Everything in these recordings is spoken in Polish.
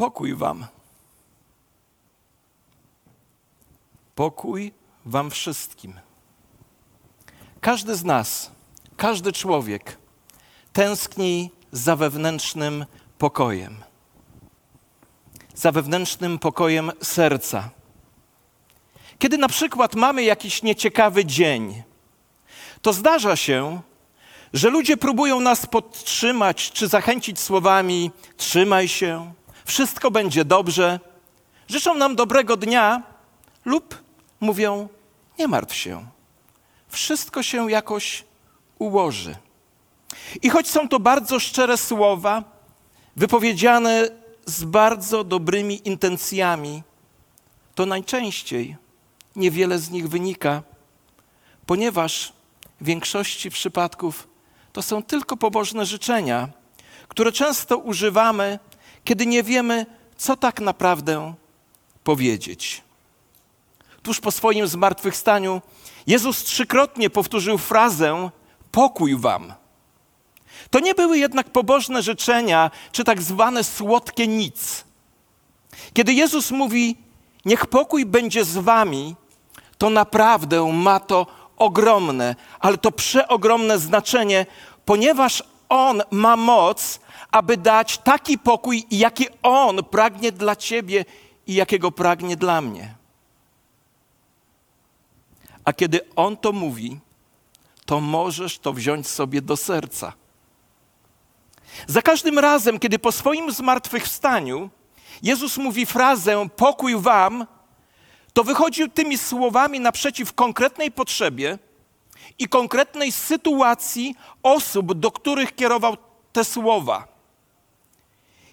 Pokój wam. Pokój wam wszystkim. Każdy z nas, każdy człowiek tęskni za wewnętrznym pokojem. Za wewnętrznym pokojem serca. Kiedy na przykład mamy jakiś nieciekawy dzień, to zdarza się, że ludzie próbują nas podtrzymać czy zachęcić słowami: trzymaj się, wszystko będzie dobrze, życzą nam dobrego dnia lub mówią: nie martw się, wszystko się jakoś ułoży. I choć są to bardzo szczere słowa, wypowiedziane z bardzo dobrymi intencjami, to najczęściej niewiele z nich wynika, ponieważ w większości przypadków to są tylko pobożne życzenia, które często używamy, kiedy nie wiemy, co tak naprawdę powiedzieć. Tuż po swoim zmartwychwstaniu Jezus trzykrotnie powtórzył frazę: Pokój wam. To nie były jednak pobożne życzenia, czy tak zwane słodkie nic. Kiedy Jezus mówi: Niech pokój będzie z wami, to naprawdę ma to ogromne, ale to przeogromne znaczenie, ponieważ On ma moc, aby dać taki pokój, jaki On pragnie dla ciebie i jakiego pragnie dla mnie. A kiedy On to mówi, to możesz to wziąć sobie do serca. Za każdym razem, kiedy po swoim zmartwychwstaniu Jezus mówi frazę pokój wam, to wychodził tymi słowami naprzeciw konkretnej potrzebie i konkretnej sytuacji osób, do których kierował te słowa.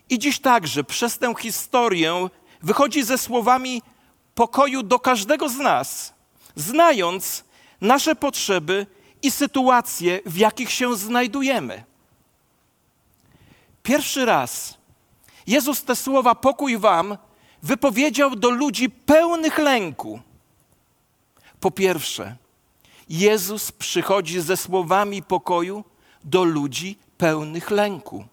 I dziś także przez tę historię wychodzi ze słowami pokoju do każdego z nas, znając nasze potrzeby i sytuacje, w jakich się znajdujemy. Pierwszy raz Jezus te słowa pokój wam wypowiedział do ludzi pełnych lęku. Po pierwsze, Jezus przychodzi ze słowami pokoju do ludzi pełnych lęku.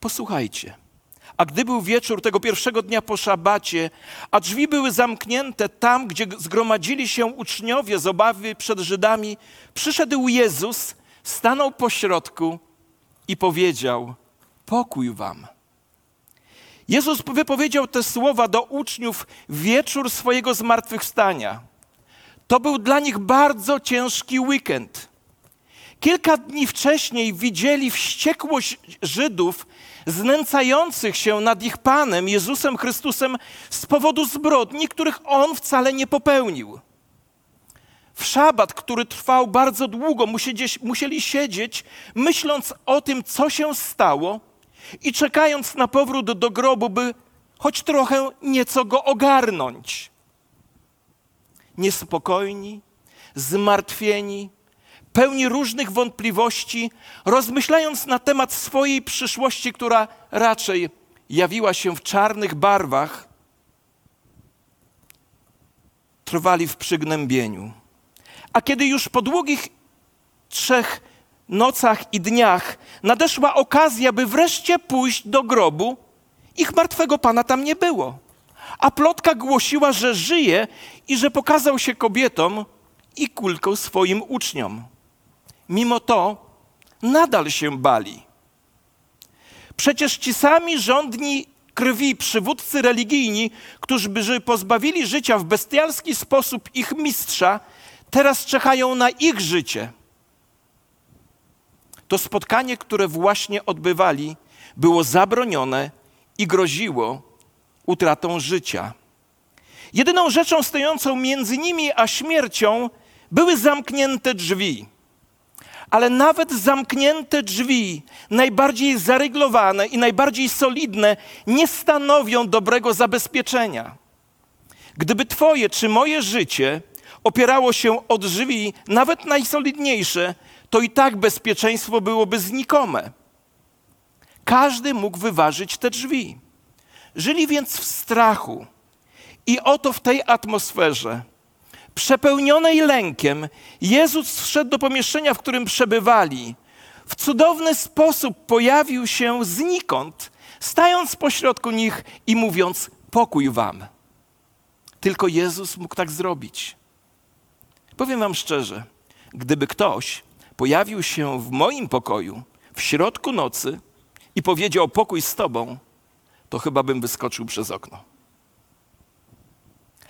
Posłuchajcie. A gdy był wieczór tego pierwszego dnia po szabacie, a drzwi były zamknięte tam, gdzie zgromadzili się uczniowie z obawy przed Żydami, przyszedł Jezus, stanął pośrodku i powiedział: Pokój wam. Jezus wypowiedział te słowa do uczniów wieczór swojego zmartwychwstania. To był dla nich bardzo ciężki weekend. Kilka dni wcześniej widzieli wściekłość Żydów znęcających się nad ich Panem, Jezusem Chrystusem, z powodu zbrodni, których On wcale nie popełnił. W szabat, który trwał bardzo długo, musieli siedzieć, myśląc o tym, co się stało i czekając na powrót do grobu, by choć trochę nieco go ogarnąć. Niespokojni, zmartwieni, pełni różnych wątpliwości, rozmyślając na temat swojej przyszłości, która raczej jawiła się w czarnych barwach, trwali w przygnębieniu. A kiedy już po długich trzech nocach i dniach nadeszła okazja, by wreszcie pójść do grobu, ich martwego pana tam nie było. A plotka głosiła, że żyje i że pokazał się kobietom i kulką swoim uczniom. Mimo to nadal się bali. Przecież ci sami rządni krwi przywódcy religijni, którzy pozbawili życia w bestialski sposób ich mistrza, teraz czekają na ich życie. To spotkanie, które właśnie odbywali, było zabronione i groziło utratą życia. Jedyną rzeczą stojącą między nimi a śmiercią były zamknięte drzwi. Ale nawet zamknięte drzwi, najbardziej zaryglowane i najbardziej solidne, nie stanowią dobrego zabezpieczenia. Gdyby Twoje czy moje życie opierało się o drzwi, nawet najsolidniejsze, to i tak bezpieczeństwo byłoby znikome. Każdy mógł wyważyć te drzwi. Żyli więc w strachu. I oto w tej atmosferze, przepełnionej lękiem, Jezus wszedł do pomieszczenia, w którym przebywali. W cudowny sposób pojawił się znikąd, stając pośrodku nich i mówiąc: Pokój wam. Tylko Jezus mógł tak zrobić. Powiem wam szczerze, gdyby ktoś pojawił się w moim pokoju w środku nocy i powiedział: Pokój z tobą, to chyba bym wyskoczył przez okno.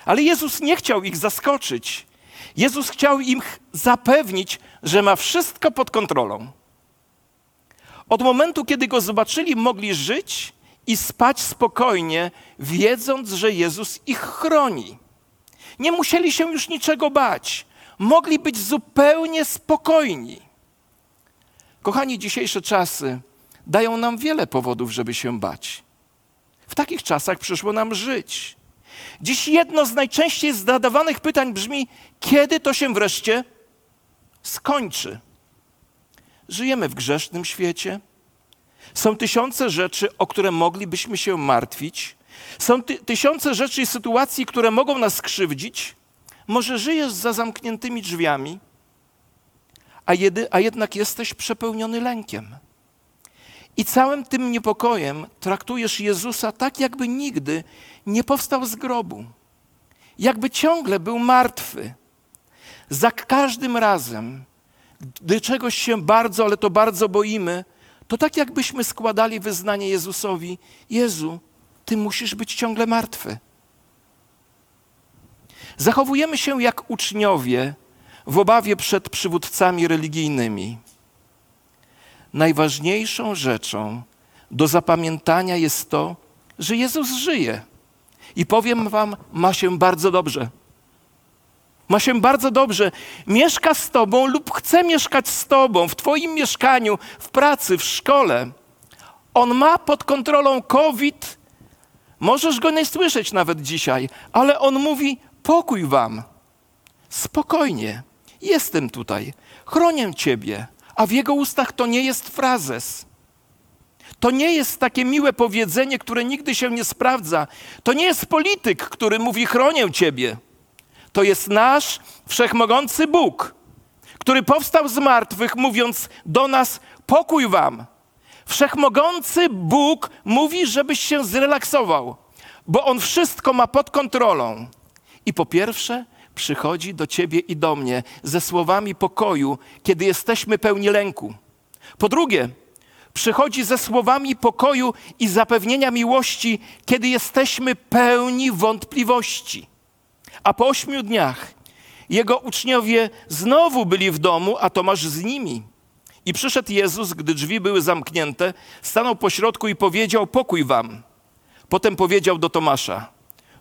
Ale Jezus nie chciał ich zaskoczyć. Jezus chciał im zapewnić, że ma wszystko pod kontrolą. Od momentu, kiedy go zobaczyli, mogli żyć i spać spokojnie, wiedząc, że Jezus ich chroni. Nie musieli się już niczego bać. Mogli być zupełnie spokojni. Kochani, dzisiejsze czasy dają nam wiele powodów, żeby się bać. W takich czasach przyszło nam żyć. Dziś jedno z najczęściej zadawanych pytań brzmi: kiedy to się wreszcie skończy? Żyjemy w grzesznym świecie. Są tysiące rzeczy, o które moglibyśmy się martwić. Są ty tysiące rzeczy i sytuacji, które mogą nas skrzywdzić. Może żyjesz za zamkniętymi drzwiami, a, jedy, a jednak jesteś przepełniony lękiem. I całym tym niepokojem traktujesz Jezusa tak, jakby nigdy nie powstał z grobu, jakby ciągle był martwy. Za każdym razem, gdy czegoś się bardzo, ale to bardzo boimy, to tak jakbyśmy składali wyznanie Jezusowi: Jezu, Ty musisz być ciągle martwy. Zachowujemy się jak uczniowie w obawie przed przywódcami religijnymi. Najważniejszą rzeczą do zapamiętania jest to, że Jezus żyje. I powiem Wam, ma się bardzo dobrze. Ma się bardzo dobrze. Mieszka z Tobą lub chce mieszkać z Tobą w Twoim mieszkaniu, w pracy, w szkole. On ma pod kontrolą COVID. Możesz go nie słyszeć nawet dzisiaj, ale on mówi: pokój Wam. Spokojnie. Jestem tutaj. Chronię Ciebie. A w jego ustach to nie jest frazes. To nie jest takie miłe powiedzenie, które nigdy się nie sprawdza. To nie jest polityk, który mówi: Chronię ciebie. To jest nasz wszechmogący Bóg, który powstał z martwych, mówiąc do nas: Pokój wam. Wszechmogący Bóg mówi, żebyś się zrelaksował, bo On wszystko ma pod kontrolą. I po pierwsze, przychodzi do ciebie i do mnie ze słowami pokoju, kiedy jesteśmy pełni lęku. Po drugie, przychodzi ze słowami pokoju i zapewnienia miłości, kiedy jesteśmy pełni wątpliwości. A po ośmiu dniach jego uczniowie znowu byli w domu, a Tomasz z nimi. I przyszedł Jezus, gdy drzwi były zamknięte, stanął pośrodku i powiedział: Pokój wam. Potem powiedział do Tomasza: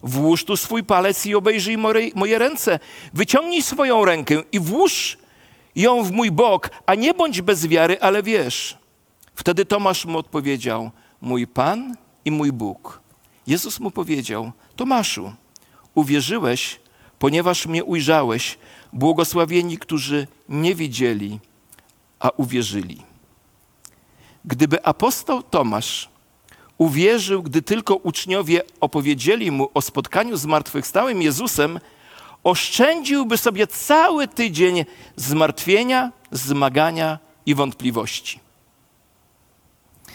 Włóż tu swój palec i obejrzyj moje ręce. Wyciągnij swoją rękę i włóż ją w mój bok, a nie bądź bez wiary, ale wiesz. Wtedy Tomasz mu odpowiedział: Mój Pan i mój Bóg. Jezus mu powiedział: Tomaszu, uwierzyłeś, ponieważ mnie ujrzałeś. Błogosławieni, którzy nie widzieli, a uwierzyli. Gdyby apostoł Tomasz uwierzył, gdy tylko uczniowie opowiedzieli mu o spotkaniu z martwychwstałym Jezusem, oszczędziłby sobie cały tydzień zmartwienia, zmagania i wątpliwości.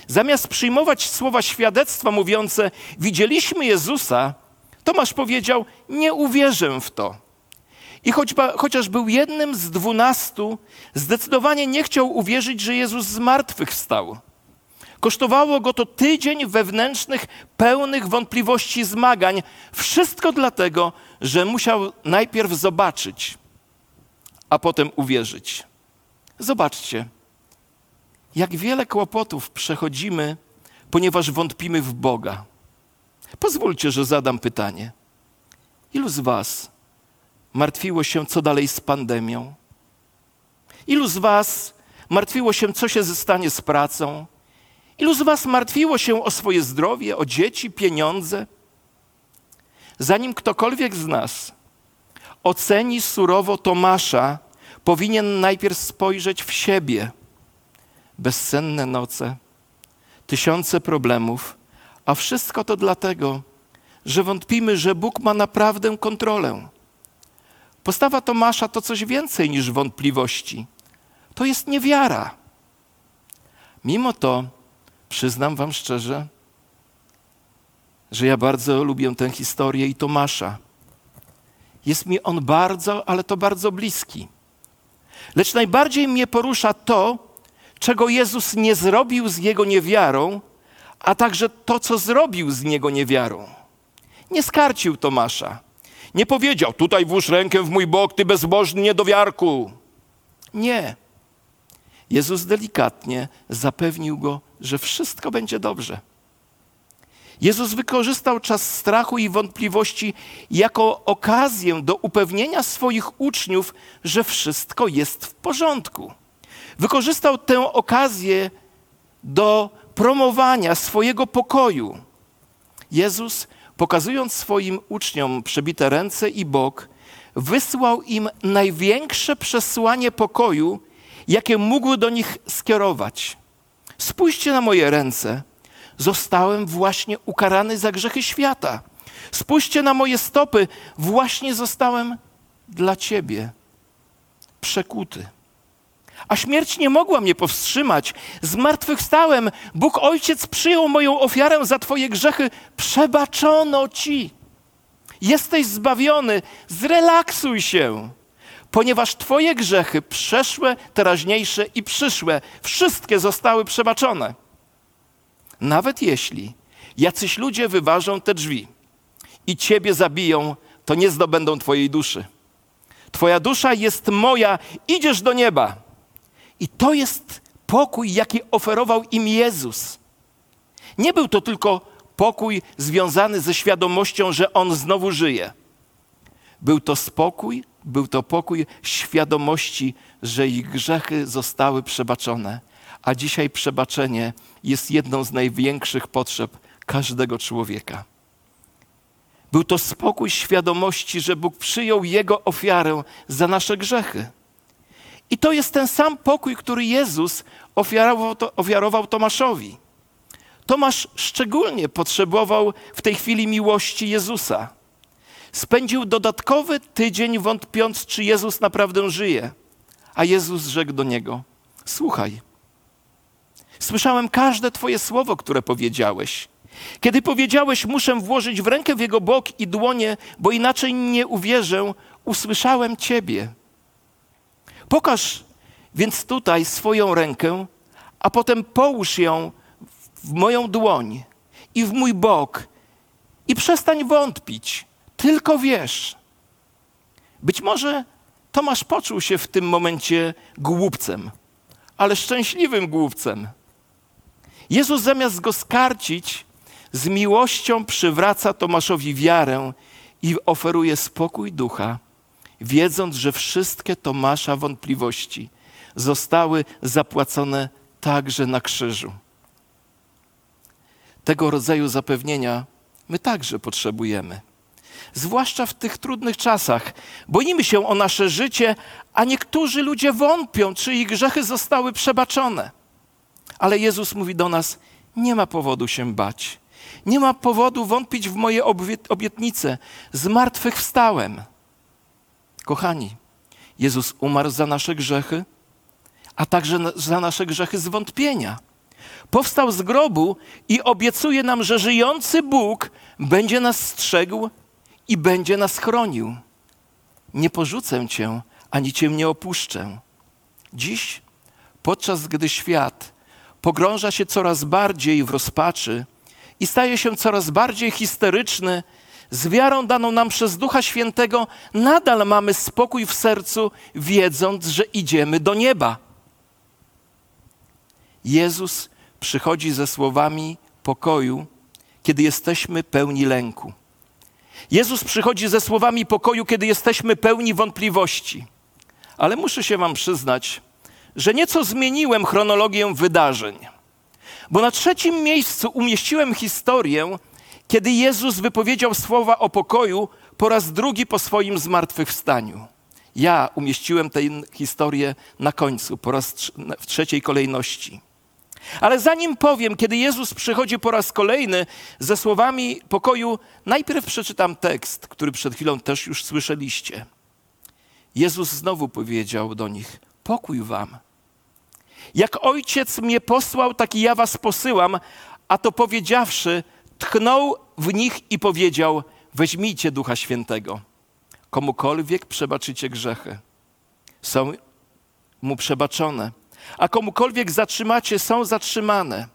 Zamiast przyjmować słowa świadectwa mówiące: Widzieliśmy Jezusa, Tomasz powiedział: Nie uwierzę w to. I chociaż był jednym z dwunastu, zdecydowanie nie chciał uwierzyć, że Jezus z martwych wstał. Kosztowało go to tydzień wewnętrznych, pełnych wątpliwości zmagań. Wszystko dlatego, że musiał najpierw zobaczyć, a potem uwierzyć. Zobaczcie, jak wiele kłopotów przechodzimy, ponieważ wątpimy w Boga. Pozwólcie, że zadam pytanie. Ilu z Was martwiło się, co dalej z pandemią? Ilu z Was martwiło się, co się stanie z pracą? Ilu z Was martwiło się o swoje zdrowie, o dzieci, pieniądze? Zanim ktokolwiek z nas oceni surowo Tomasza, powinien najpierw spojrzeć w siebie. Bezsenne noce, tysiące problemów, a wszystko to dlatego, że wątpimy, że Bóg ma naprawdę kontrolę. Postawa Tomasza to coś więcej niż wątpliwości. To jest niewiara. Mimo to Przyznam Wam szczerze, że ja bardzo lubię tę historię i Tomasza. Jest mi on bardzo, ale to bardzo bliski. Lecz najbardziej mnie porusza to, czego Jezus nie zrobił z jego niewiarą, a także to, co zrobił z niego niewiarą. Nie skarcił Tomasza. Nie powiedział, tutaj włóż rękę w mój bok, ty bezbożny niedowiarku. Nie. Jezus delikatnie zapewnił go, że wszystko będzie dobrze. Jezus wykorzystał czas strachu i wątpliwości jako okazję do upewnienia swoich uczniów, że wszystko jest w porządku. Wykorzystał tę okazję do promowania swojego pokoju. Jezus, pokazując swoim uczniom przebite ręce i bok, wysłał im największe przesłanie pokoju, jakie mógł do nich skierować. Spójrzcie na moje ręce. Zostałem właśnie ukarany za grzechy świata. Spójrzcie na moje stopy. Właśnie zostałem dla Ciebie przekuty. A śmierć nie mogła mnie powstrzymać. Zmartwychwstałem. Bóg Ojciec przyjął moją ofiarę za Twoje grzechy. Przebaczono Ci. Jesteś zbawiony. Zrelaksuj się ponieważ Twoje grzechy przeszłe, teraźniejsze i przyszłe, wszystkie zostały przebaczone. Nawet jeśli jacyś ludzie wyważą te drzwi i Ciebie zabiją, to nie zdobędą Twojej duszy. Twoja dusza jest moja, idziesz do nieba. I to jest pokój, jaki oferował im Jezus. Nie był to tylko pokój związany ze świadomością, że On znowu żyje. Był to spokój, był to pokój świadomości, że ich grzechy zostały przebaczone, a dzisiaj przebaczenie jest jedną z największych potrzeb każdego człowieka. Był to spokój świadomości, że Bóg przyjął Jego ofiarę za nasze grzechy. I to jest ten sam pokój, który Jezus ofiarował, ofiarował Tomaszowi. Tomasz szczególnie potrzebował w tej chwili miłości Jezusa spędził dodatkowy tydzień wątpiąc, czy Jezus naprawdę żyje. A Jezus rzekł do niego: Słuchaj, słyszałem każde Twoje słowo, które powiedziałeś. Kiedy powiedziałeś, muszę włożyć w rękę w jego bok i dłonie, bo inaczej nie uwierzę, usłyszałem Ciebie. Pokaż więc tutaj swoją rękę, a potem połóż ją w moją dłoń i w mój bok i przestań wątpić tylko wiesz. Być może Tomasz poczuł się w tym momencie głupcem, ale szczęśliwym głupcem. Jezus zamiast go skarcić, z miłością przywraca Tomaszowi wiarę i oferuje spokój ducha, wiedząc, że wszystkie Tomasza wątpliwości zostały zapłacone także na krzyżu. Tego rodzaju zapewnienia my także potrzebujemy zwłaszcza w tych trudnych czasach. Boimy się o nasze życie, a niektórzy ludzie wątpią, czy ich grzechy zostały przebaczone. Ale Jezus mówi do nas: Nie ma powodu się bać. Nie ma powodu wątpić w moje obietnice. Zmartwychwstałem. Kochani, Jezus umarł za nasze grzechy, a także za nasze grzechy zwątpienia. Powstał z grobu i obiecuje nam, że żyjący Bóg będzie nas strzegł i będzie nas chronił. Nie porzucę cię, ani cię nie opuszczę. Dziś, podczas gdy świat pogrąża się coraz bardziej w rozpaczy i staje się coraz bardziej histeryczny, z wiarą daną nam przez Ducha Świętego nadal mamy spokój w sercu, wiedząc, że idziemy do nieba. Jezus przychodzi ze słowami pokoju, kiedy jesteśmy pełni lęku. Jezus przychodzi ze słowami pokoju, kiedy jesteśmy pełni wątpliwości. Ale muszę się Wam przyznać, że nieco zmieniłem chronologię wydarzeń. Bo na trzecim miejscu umieściłem historię, kiedy Jezus wypowiedział słowa o pokoju po raz drugi po swoim zmartwychwstaniu. Ja umieściłem tę historię na końcu, po raz w trzeciej kolejności. Ale zanim powiem, kiedy Jezus przychodzi po raz kolejny ze słowami pokoju, najpierw przeczytam tekst, który przed chwilą też już słyszeliście. Jezus znowu powiedział do nich: Pokój wam. Jak ojciec mnie posłał, tak i ja was posyłam, a to powiedziawszy, tchnął w nich i powiedział: Weźmijcie Ducha Świętego. Komukolwiek przebaczycie grzechy, są mu przebaczone, a komukolwiek zatrzymacie, są zatrzymane.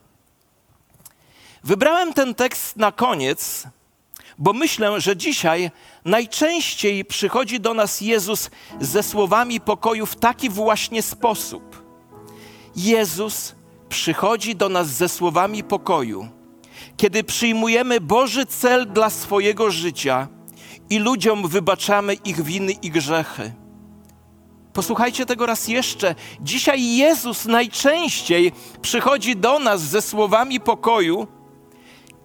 Wybrałem ten tekst na koniec, bo myślę, że dzisiaj najczęściej przychodzi do nas Jezus ze słowami pokoju w taki właśnie sposób. Jezus przychodzi do nas ze słowami pokoju, kiedy przyjmujemy Boży cel dla swojego życia i ludziom wybaczamy ich winy i grzechy. Posłuchajcie tego raz jeszcze. Dzisiaj Jezus najczęściej przychodzi do nas ze słowami pokoju,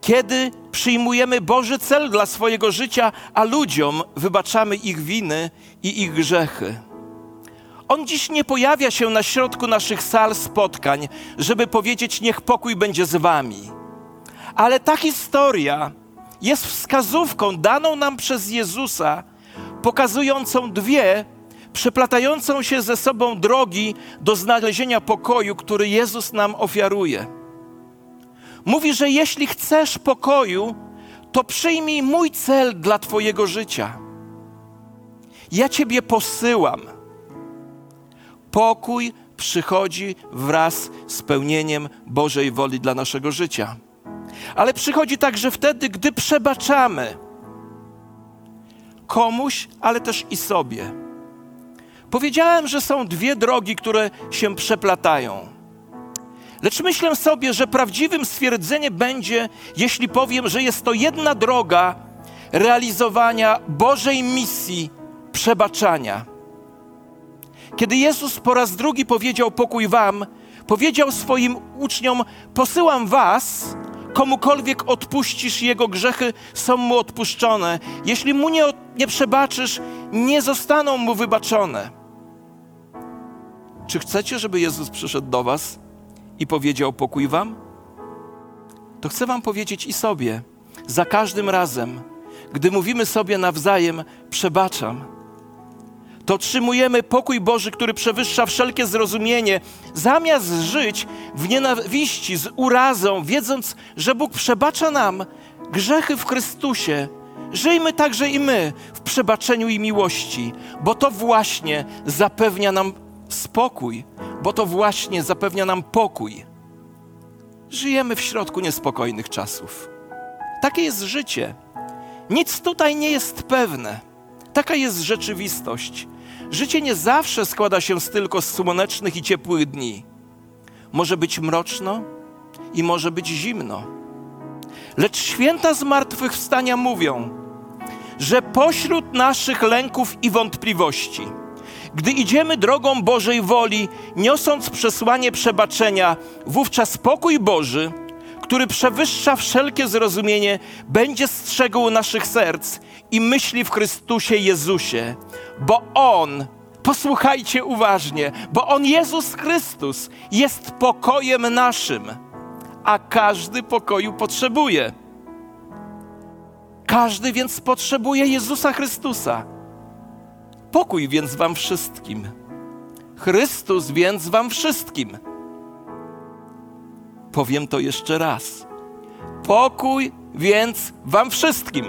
kiedy przyjmujemy Boży cel dla swojego życia, a ludziom wybaczamy ich winy i ich grzechy. On dziś nie pojawia się na środku naszych sal spotkań, żeby powiedzieć: Niech pokój będzie z wami. Ale ta historia jest wskazówką daną nam przez Jezusa, pokazującą dwie przeplatającą się ze sobą drogi do znalezienia pokoju, który Jezus nam ofiaruje. Mówi, że jeśli chcesz pokoju, to przyjmij mój cel dla Twojego życia. Ja Ciebie posyłam. Pokój przychodzi wraz z pełnieniem Bożej woli dla naszego życia. Ale przychodzi także wtedy, gdy przebaczamy komuś, ale też i sobie. Powiedziałem, że są dwie drogi, które się przeplatają. Lecz myślę sobie, że prawdziwym stwierdzeniem będzie, jeśli powiem, że jest to jedna droga realizowania Bożej misji przebaczania. Kiedy Jezus po raz drugi powiedział pokój wam, powiedział swoim uczniom: Posyłam was, komukolwiek odpuścisz jego grzechy, są mu odpuszczone. Jeśli mu nie, nie przebaczysz, nie zostaną mu wybaczone. Czy chcecie, żeby Jezus przyszedł do was i powiedział pokój wam? To chcę wam powiedzieć i sobie. Za każdym razem, gdy mówimy sobie nawzajem przebaczam, to otrzymujemy pokój Boży, który przewyższa wszelkie zrozumienie, zamiast żyć w nienawiści, z urazą, wiedząc, że Bóg przebacza nam grzechy w Chrystusie. Żyjmy także i my w przebaczeniu i miłości, bo to właśnie zapewnia nam spokój, bo to właśnie zapewnia nam pokój. Żyjemy w środku niespokojnych czasów. Takie jest życie. Nic tutaj nie jest pewne. Taka jest rzeczywistość. Życie nie zawsze składa się z tylko z słonecznych i ciepłych dni. Może być mroczno i może być zimno. Lecz święta zmartwychwstania mówią, że pośród naszych lęków i wątpliwości, gdy idziemy drogą Bożej woli, niosąc przesłanie przebaczenia, wówczas pokój Boży, który przewyższa wszelkie zrozumienie, będzie strzegł naszych serc i myśli w Chrystusie Jezusie, bo On, posłuchajcie uważnie, bo On, Jezus Chrystus, jest pokojem naszym, a każdy pokoju potrzebuje. Każdy więc potrzebuje Jezusa Chrystusa. Pokój więc wam wszystkim. Chrystus więc wam wszystkim. Powiem to jeszcze raz. Pokój więc wam wszystkim.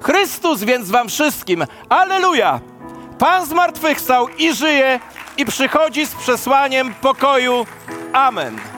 Chrystus więc wam wszystkim. Aleluja! Pan zmartwychwstał i żyje i przychodzi z przesłaniem pokoju. Amen.